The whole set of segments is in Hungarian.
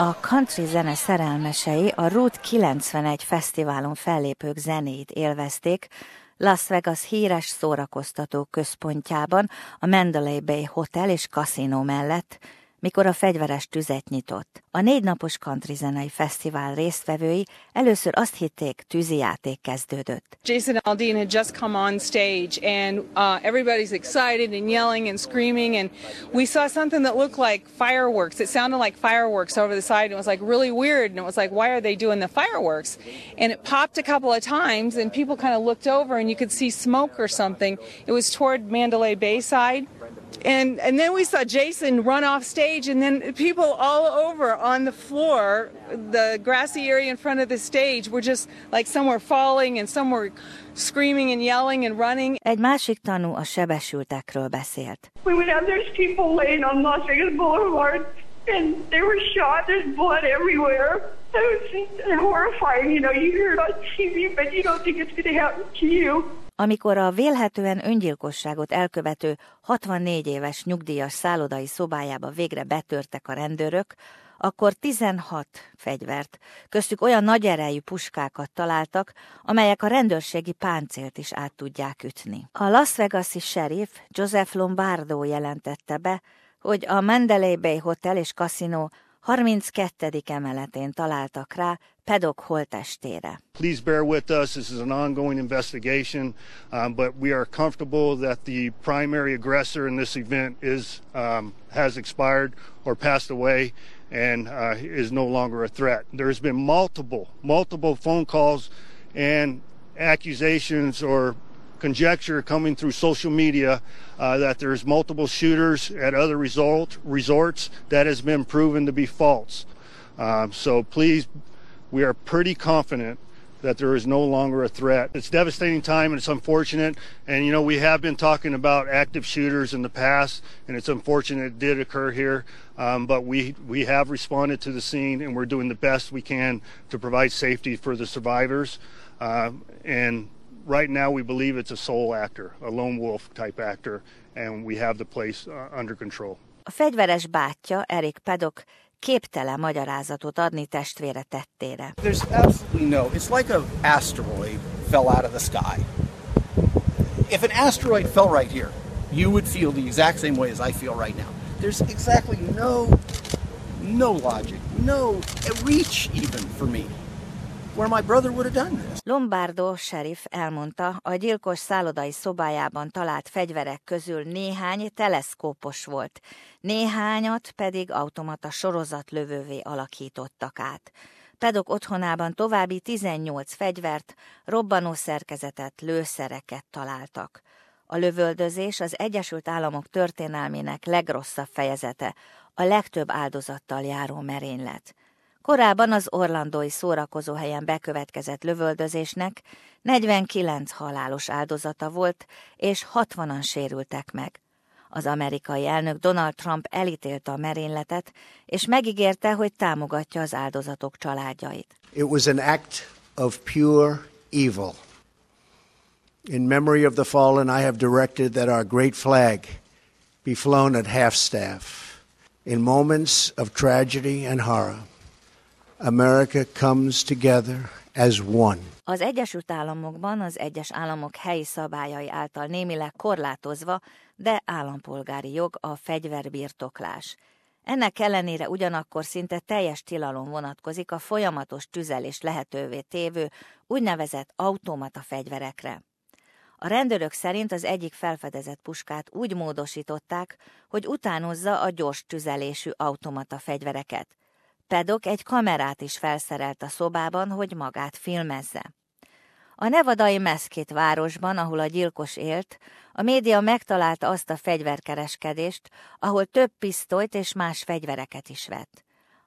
A country zene szerelmesei a Route 91 fesztiválon fellépők zenéit élvezték, Las Vegas híres szórakoztató központjában, a Mandalay Bay Hotel és Casino mellett, mikor a fegyveres tüzet nyitott. A négy napos country zenei fesztivál résztvevői először azt hitték, tűzijáték kezdődött. Jason Aldean had just come on stage and uh, everybody's excited and yelling and screaming and we saw something that looked like fireworks. It sounded like fireworks over the side and it was like really weird and it was like why are they doing the fireworks? And it popped a couple of times and people kind of looked over and you could see smoke or something. It was toward Mandalay Bay side. And and then we saw Jason run off stage, and then people all over on the floor, the grassy area in front of the stage, were just like some were falling and some were screaming and yelling and running. Egy másik tanú a sebesültekről beszélt. We went out, there's people laying on Las Vegas Boulevard, and they were shot. There's blood everywhere. It was horrifying. You know, you hear it on TV, but you don't think it's going to happen to you. Amikor a vélhetően öngyilkosságot elkövető 64 éves nyugdíjas szállodai szobájába végre betörtek a rendőrök, akkor 16 fegyvert, köztük olyan nagy erejű puskákat találtak, amelyek a rendőrségi páncélt is át tudják ütni. A Las Vegas-i sheriff Joseph Lombardo jelentette be, hogy a Mandalay Bay Hotel és Casino 32. emeletén találtak rá Pedok. Please bear with us. This is an ongoing investigation, um, but we are comfortable that the primary aggressor in this event is um, has expired or passed away and uh, is no longer a threat. There's been multiple, multiple phone calls and accusations or conjecture coming through social media uh, that there's multiple shooters at other resort, resorts that has been proven to be false. Um, so please, we are pretty confident that there is no longer a threat. It's devastating time and it's unfortunate. And you know, we have been talking about active shooters in the past, and it's unfortunate it did occur here. Um, but we we have responded to the scene, and we're doing the best we can to provide safety for the survivors. Uh, and right now we believe it's a sole actor, a lone wolf type actor, and we have the place uh, under control. A fegyveres bátyja, Erik Pedok, képtelen magyarázatot adni testvére tettére. There's absolutely no, it's like an asteroid fell out of the sky. If an asteroid fell right here, you would feel the exact same way as I feel right now. There's exactly no, no logic, no reach even for me where my brother would have done this. Lombardo sheriff elmondta, a gyilkos szállodai szobájában talált fegyverek közül néhány teleszkópos volt, néhányat pedig automata sorozatlövővé alakítottak át. Pedok otthonában további 18 fegyvert, robbanó szerkezetet, lőszereket találtak. A lövöldözés az Egyesült Államok történelmének legrosszabb fejezete, a legtöbb áldozattal járó merénylet. Korábban az orlandói szórakozóhelyen bekövetkezett lövöldözésnek 49 halálos áldozata volt, és 60-an sérültek meg. Az amerikai elnök Donald Trump elítélte a merényletet, és megígérte, hogy támogatja az áldozatok családjait. It was an act of pure evil. In memory of the fallen, I have directed that our great flag be flown at half staff. In moments of tragedy and horror, America comes together as one. Az Egyesült Államokban az egyes államok helyi szabályai által némileg korlátozva, de állampolgári jog a fegyverbirtoklás. Ennek ellenére ugyanakkor szinte teljes tilalom vonatkozik a folyamatos tüzelés lehetővé tévő úgynevezett automata fegyverekre. A rendőrök szerint az egyik felfedezett puskát úgy módosították, hogy utánozza a gyors tüzelésű automata fegyvereket. Pedok egy kamerát is felszerelt a szobában, hogy magát filmezze. A nevadai Meszkét városban, ahol a gyilkos élt, a média megtalálta azt a fegyverkereskedést, ahol több pisztolyt és más fegyvereket is vett.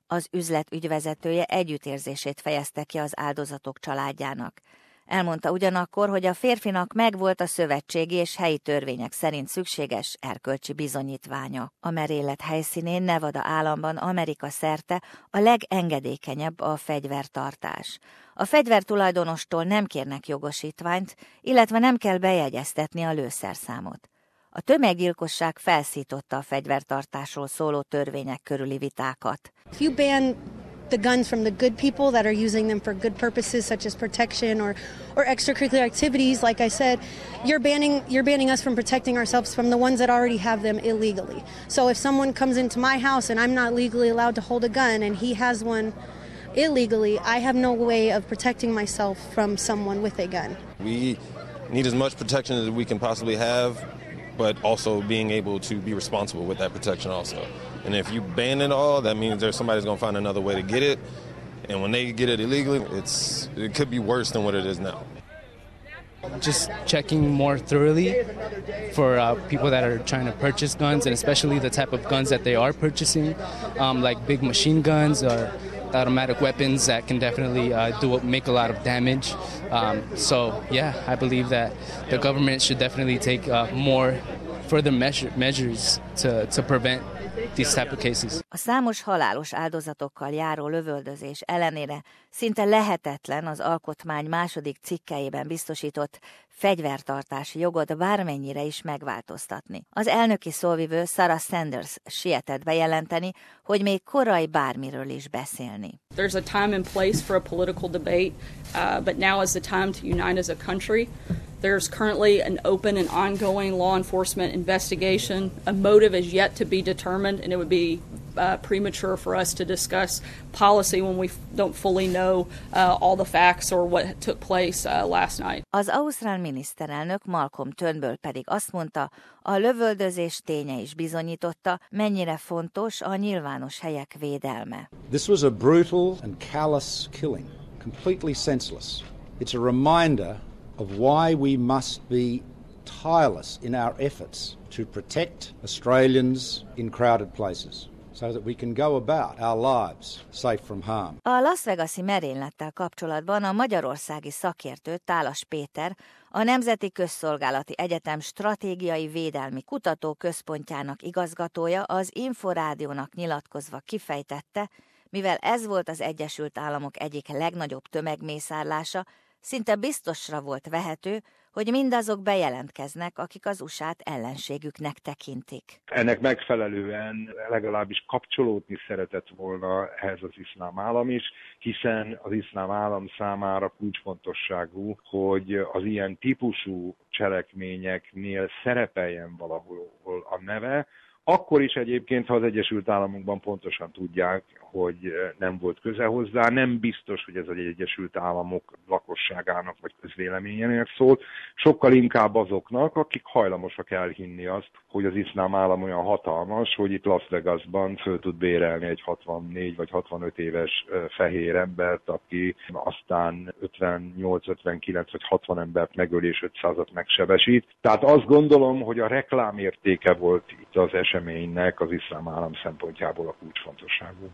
Az üzlet ügyvezetője együttérzését fejezte ki az áldozatok családjának. Elmondta ugyanakkor, hogy a férfinak megvolt a szövetségi és helyi törvények szerint szükséges erkölcsi bizonyítványa. A merélet helyszínén Nevada államban Amerika szerte a legengedékenyebb a fegyvertartás. A fegyvertulajdonostól nem kérnek jogosítványt, illetve nem kell bejegyeztetni a lőszerszámot. A tömeggyilkosság felszította a fegyvertartásról szóló törvények körüli vitákat. The guns from the good people that are using them for good purposes such as protection or or extracurricular activities. Like I said you're banning you're banning us from protecting ourselves from the ones that already have them illegally. So if someone comes into my house and I'm not legally allowed to hold a gun and he has one illegally I have no way of protecting myself from someone with a gun. We need as much protection as we can possibly have but also being able to be responsible with that protection also and if you ban it all, that means there's somebody's going to find another way to get it. And when they get it illegally, it's it could be worse than what it is now. Just checking more thoroughly for uh, people that are trying to purchase guns, and especially the type of guns that they are purchasing, um, like big machine guns or automatic weapons that can definitely uh, do make a lot of damage. Um, so yeah, I believe that the government should definitely take uh, more further measure, measures to, to prevent these type of cases. A számos halálos áldozatokkal járó lövöldözés ellenére szinte lehetetlen az alkotmány második cikkeiben biztosított fegyvertartási jogot bármennyire is megváltoztatni. Az elnöki szóvivő Sarah Sanders sietett bejelenteni, hogy még korai bármiről is beszélni. There's a time and place for a political debate, uh, but now is the time to unite as a country. There's currently an open and ongoing law enforcement investigation. A motive is yet to be determined, and it would be uh, premature for us to discuss policy when we don't fully know uh, all the facts or what took place uh, last night. Az ausztrál miniszterelnök Malcolm Turnbull pedig azt mondta, a lövöldözés ténye is bizonyította, mennyire fontos a nyilvános helyek védelme. This was a brutal and callous killing, completely senseless. It's a reminder of why we must be tireless in our efforts to protect Australians in crowded places. so that we can go about our lives safe from harm. A Las Vegas-i merénylettel kapcsolatban a magyarországi szakértő Tálas Péter, a Nemzeti Közszolgálati Egyetem Stratégiai Védelmi Kutatóközpontjának igazgatója az Inforádiónak nyilatkozva kifejtette, mivel ez volt az Egyesült Államok egyik legnagyobb tömegmészárlása, Szinte biztosra volt vehető, hogy mindazok bejelentkeznek, akik az USA-t ellenségüknek tekintik. Ennek megfelelően legalábbis kapcsolódni szeretett volna ehhez az iszlám állam is, hiszen az iszlám állam számára kulcsfontosságú, hogy az ilyen típusú cselekményeknél szerepeljen valahol a neve, akkor is egyébként, ha az Egyesült Államokban pontosan tudják, hogy eh, nem volt köze hozzá, nem biztos, hogy ez az Egyesült Államok lakosságának vagy közvéleményének szól, sokkal inkább azoknak, akik hajlamosak elhinni azt, hogy az iszlám állam olyan hatalmas, hogy itt Las Vegasban föl tud bérelni egy 64 vagy 65 éves eh, fehér embert, aki aztán 58, 59 vagy 60 embert megöl és 500-at megsebesít. Tehát azt gondolom, hogy a reklámértéke volt itt az eseménynek az iszlám állam szempontjából a kulcsfontosságú.